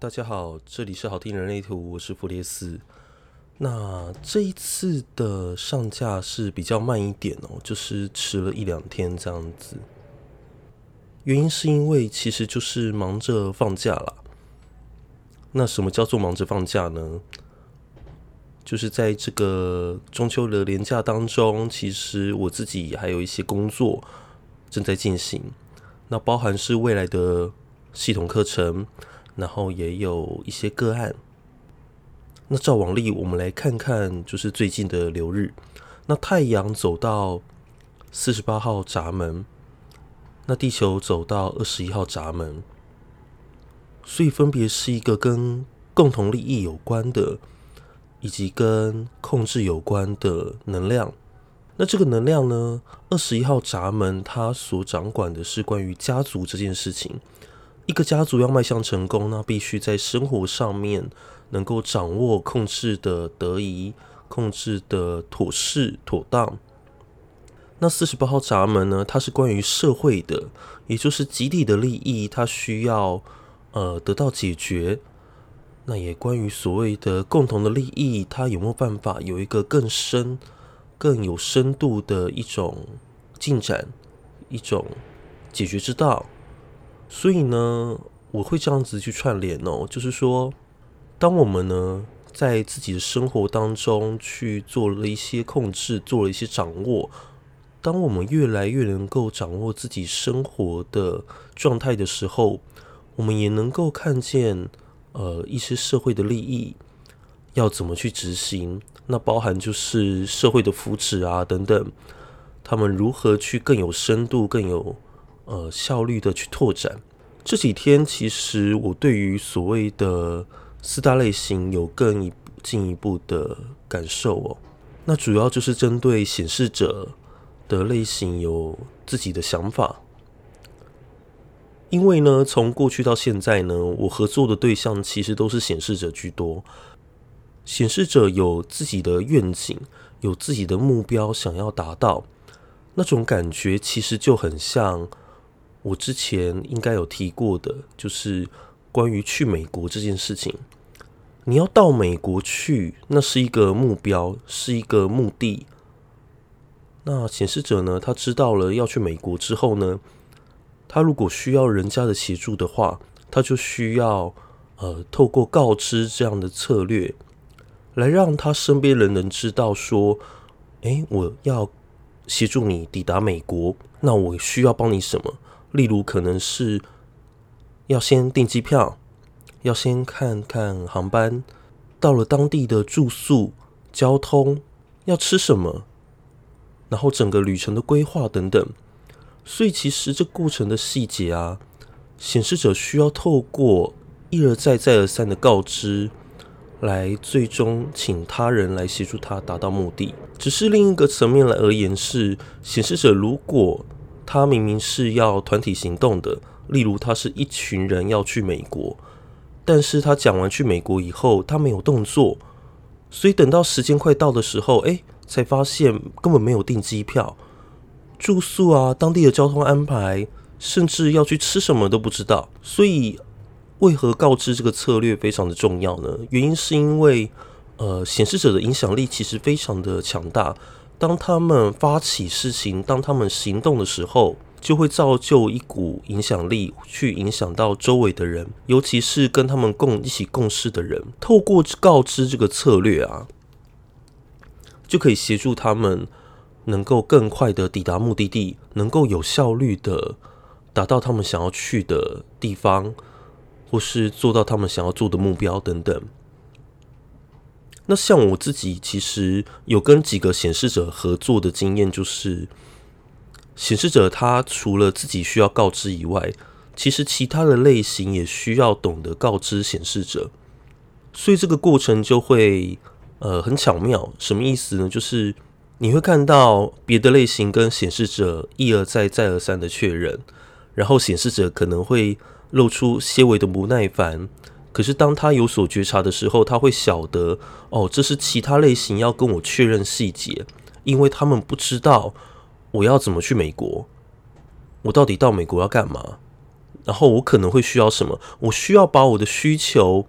大家好，这里是好听人类图，我是弗列斯。那这一次的上架是比较慢一点哦，就是迟了一两天这样子。原因是因为其实就是忙着放假啦。那什么叫做忙着放假呢？就是在这个中秋的连假当中，其实我自己还有一些工作正在进行，那包含是未来的系统课程。然后也有一些个案。那照往例，我们来看看，就是最近的流日。那太阳走到四十八号闸门，那地球走到二十一号闸门，所以分别是一个跟共同利益有关的，以及跟控制有关的能量。那这个能量呢，二十一号闸门它所掌管的是关于家族这件事情。一个家族要迈向成功，那必须在生活上面能够掌握控制的得宜，控制的妥适妥当。那四十八号闸门呢？它是关于社会的，也就是集体的利益，它需要呃得到解决。那也关于所谓的共同的利益，它有没有办法有一个更深、更有深度的一种进展，一种解决之道。所以呢，我会这样子去串联哦，就是说，当我们呢在自己的生活当中去做了一些控制，做了一些掌握，当我们越来越能够掌握自己生活的状态的时候，我们也能够看见呃一些社会的利益要怎么去执行，那包含就是社会的福祉啊等等，他们如何去更有深度、更有。呃，效率的去拓展。这几天，其实我对于所谓的四大类型有更一进一步的感受哦。那主要就是针对显示者的类型有自己的想法。因为呢，从过去到现在呢，我合作的对象其实都是显示者居多。显示者有自己的愿景，有自己的目标想要达到，那种感觉其实就很像。我之前应该有提过的，就是关于去美国这件事情。你要到美国去，那是一个目标，是一个目的。那显示者呢，他知道了要去美国之后呢，他如果需要人家的协助的话，他就需要呃，透过告知这样的策略，来让他身边人能知道说，诶，我要协助你抵达美国，那我需要帮你什么？例如，可能是要先订机票，要先看看航班，到了当地的住宿、交通，要吃什么，然后整个旅程的规划等等。所以，其实这过程的细节啊，显示者需要透过一而再、再而三的告知，来最终请他人来协助他达到目的。只是另一个层面来而言是，显示者如果。他明明是要团体行动的，例如他是一群人要去美国，但是他讲完去美国以后，他没有动作，所以等到时间快到的时候，哎，才发现根本没有订机票、住宿啊，当地的交通安排，甚至要去吃什么都不知道。所以，为何告知这个策略非常的重要呢？原因是因为，呃，显示者的影响力其实非常的强大。当他们发起事情，当他们行动的时候，就会造就一股影响力，去影响到周围的人，尤其是跟他们共一起共事的人。透过告知这个策略啊，就可以协助他们能够更快的抵达目的地，能够有效率的达到他们想要去的地方，或是做到他们想要做的目标等等。那像我自己，其实有跟几个显示者合作的经验，就是显示者他除了自己需要告知以外，其实其他的类型也需要懂得告知显示者，所以这个过程就会呃很巧妙。什么意思呢？就是你会看到别的类型跟显示者一而再、再而三的确认，然后显示者可能会露出些微的不耐烦。可是，当他有所觉察的时候，他会晓得哦，这是其他类型要跟我确认细节，因为他们不知道我要怎么去美国，我到底到美国要干嘛？然后我可能会需要什么？我需要把我的需求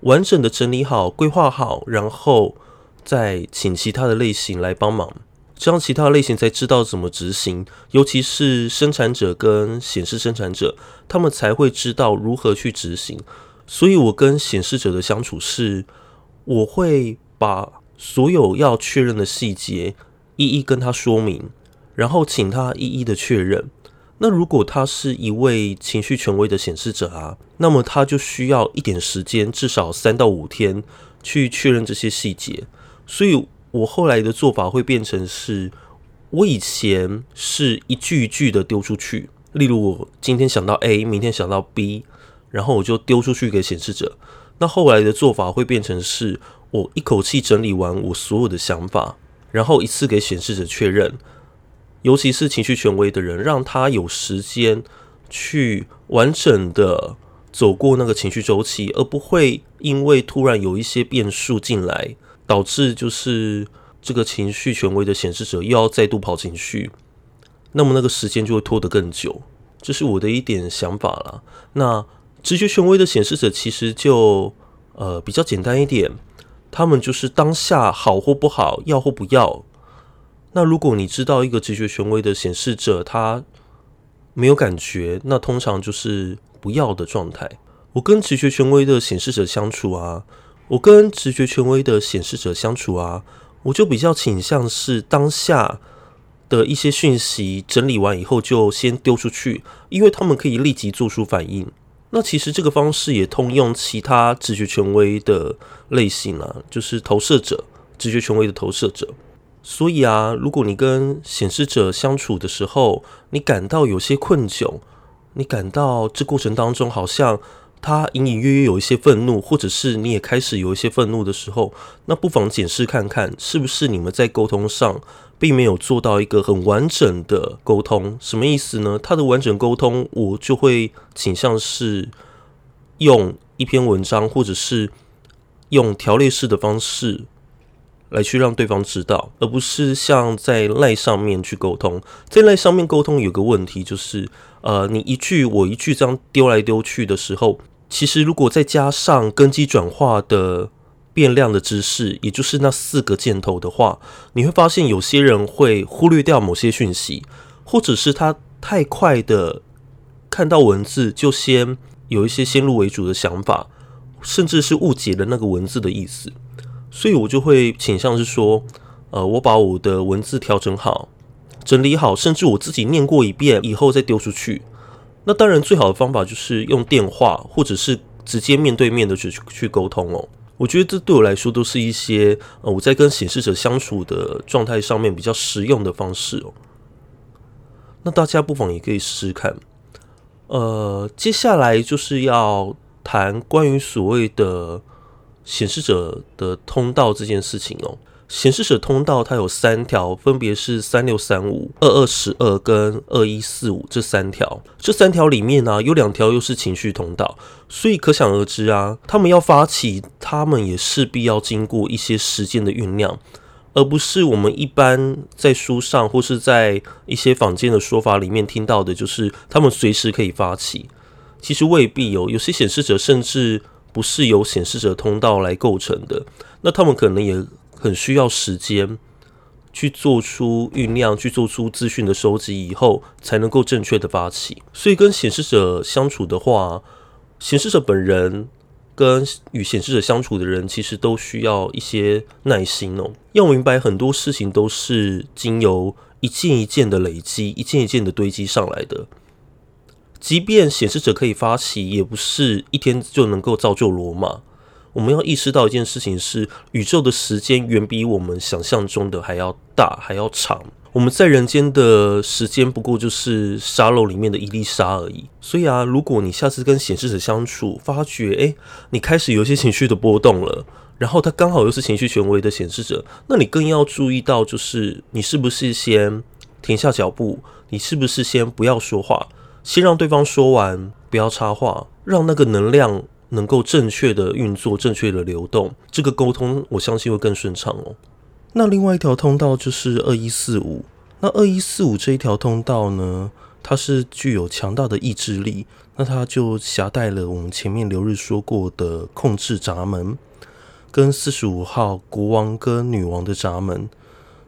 完整的整理好、规划好，然后再请其他的类型来帮忙，这样其他类型才知道怎么执行。尤其是生产者跟显示生产者，他们才会知道如何去执行。所以我跟显示者的相处是，我会把所有要确认的细节一一跟他说明。然后请他一一的确认。那如果他是一位情绪权威的显示者啊，那么他就需要一点时间，至少三到五天去确认这些细节。所以我后来的做法会变成是，我以前是一句一句的丢出去，例如我今天想到 A，明天想到 B，然后我就丢出去给显示者。那后来的做法会变成是，我一口气整理完我所有的想法，然后一次给显示者确认。尤其是情绪权威的人，让他有时间去完整的走过那个情绪周期，而不会因为突然有一些变数进来，导致就是这个情绪权威的显示者又要再度跑情绪，那么那个时间就会拖得更久。这是我的一点想法啦。那直觉权威的显示者其实就呃比较简单一点，他们就是当下好或不好，要或不要。那如果你知道一个直觉权威的显示者，他没有感觉，那通常就是不要的状态。我跟直觉权威的显示者相处啊，我跟直觉权威的显示者相处啊，我就比较倾向是当下的一些讯息整理完以后就先丢出去，因为他们可以立即做出反应。那其实这个方式也通用其他直觉权威的类型啊，就是投射者，直觉权威的投射者。所以啊，如果你跟显示者相处的时候，你感到有些困窘，你感到这过程当中好像他隐隐约约有一些愤怒，或者是你也开始有一些愤怒的时候，那不妨检视看看，是不是你们在沟通上并没有做到一个很完整的沟通？什么意思呢？他的完整沟通，我就会倾向是用一篇文章，或者是用条列式的方式。来去让对方知道，而不是像在赖上面去沟通。在赖上面沟通有个问题就是，呃，你一句我一句这样丢来丢去的时候，其实如果再加上根基转化的变量的知识，也就是那四个箭头的话，你会发现有些人会忽略掉某些讯息，或者是他太快的看到文字就先有一些先入为主的想法，甚至是误解了那个文字的意思。所以我就会倾向是说，呃，我把我的文字调整好、整理好，甚至我自己念过一遍以后再丢出去。那当然，最好的方法就是用电话，或者是直接面对面的去去沟通哦。我觉得这对我来说都是一些呃我在跟显示者相处的状态上面比较实用的方式哦。那大家不妨也可以试试看。呃，接下来就是要谈关于所谓的。显示者的通道这件事情哦，显示者通道它有三条，分别是三六三五、二二十二跟二一四五这三条。这三条里面呢、有两条又是情绪通道，所以可想而知啊，他们要发起，他们也势必要经过一些时间的酝酿，而不是我们一般在书上或是在一些坊间的说法里面听到的，就是他们随时可以发起。其实未必有，有些显示者甚至。不是由显示者通道来构成的，那他们可能也很需要时间去做出酝酿，去做出资讯的收集以后，才能够正确的发起。所以跟显示者相处的话，显示者本人跟与显示者相处的人，其实都需要一些耐心哦。要明白很多事情都是经由一件一件的累积，一件一件的堆积上来的。即便显示者可以发起，也不是一天就能够造就罗马。我们要意识到一件事情是，宇宙的时间远比我们想象中的还要大，还要长。我们在人间的时间不过就是沙漏里面的一粒沙而已。所以啊，如果你下次跟显示者相处，发觉诶，你开始有一些情绪的波动了，然后他刚好又是情绪权威的显示者，那你更要注意到，就是你是不是先停下脚步，你是不是先不要说话。先让对方说完，不要插话，让那个能量能够正确的运作、正确的流动，这个沟通我相信会更顺畅哦。那另外一条通道就是二一四五，那二一四五这一条通道呢，它是具有强大的意志力，那它就携带了我们前面流日说过的控制闸门，跟四十五号国王跟女王的闸门。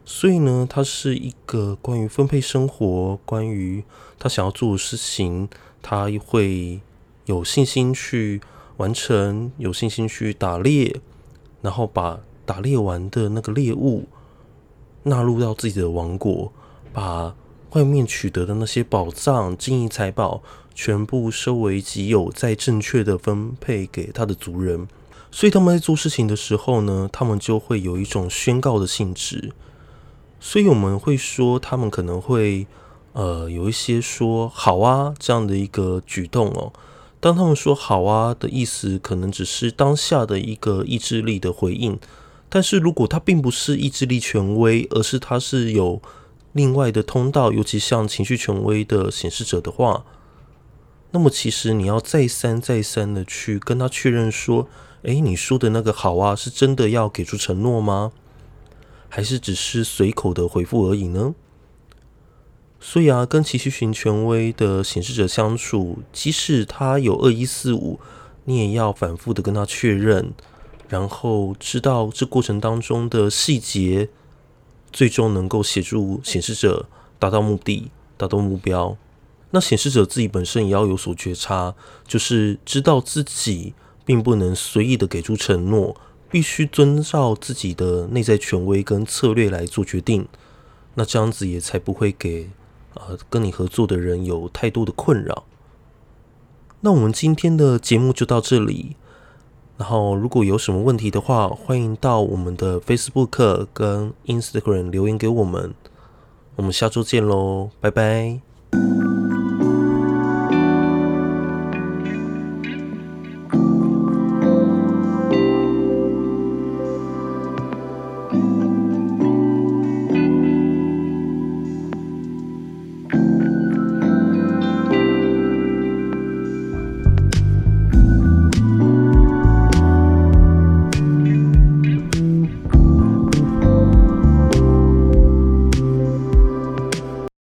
所以呢，它是一个关于分配生活，关于他想要做的事情，他会有信心去完成，有信心去打猎，然后把打猎完的那个猎物纳入到自己的王国，把外面取得的那些宝藏、金银财宝全部收为己有，再正确的分配给他的族人。所以他们在做事情的时候呢，他们就会有一种宣告的性质。所以我们会说，他们可能会呃有一些说“好啊”这样的一个举动哦。当他们说“好啊”的意思，可能只是当下的一个意志力的回应。但是如果他并不是意志力权威，而是他是有另外的通道，尤其像情绪权威的显示者的话，那么其实你要再三再三的去跟他确认说：“诶，你说的那个‘好啊’是真的要给出承诺吗？”还是只是随口的回复而已呢？所以啊，跟情绪型权威的显示者相处，即使他有二一四五，你也要反复的跟他确认，然后知道这过程当中的细节，最终能够协助显示者达到目的、达到目标。那显示者自己本身也要有所觉察，就是知道自己并不能随意的给出承诺。必须遵照自己的内在权威跟策略来做决定，那这样子也才不会给呃跟你合作的人有太多的困扰。那我们今天的节目就到这里，然后如果有什么问题的话，欢迎到我们的 Facebook 跟 Instagram 留言给我们。我们下周见喽，拜拜。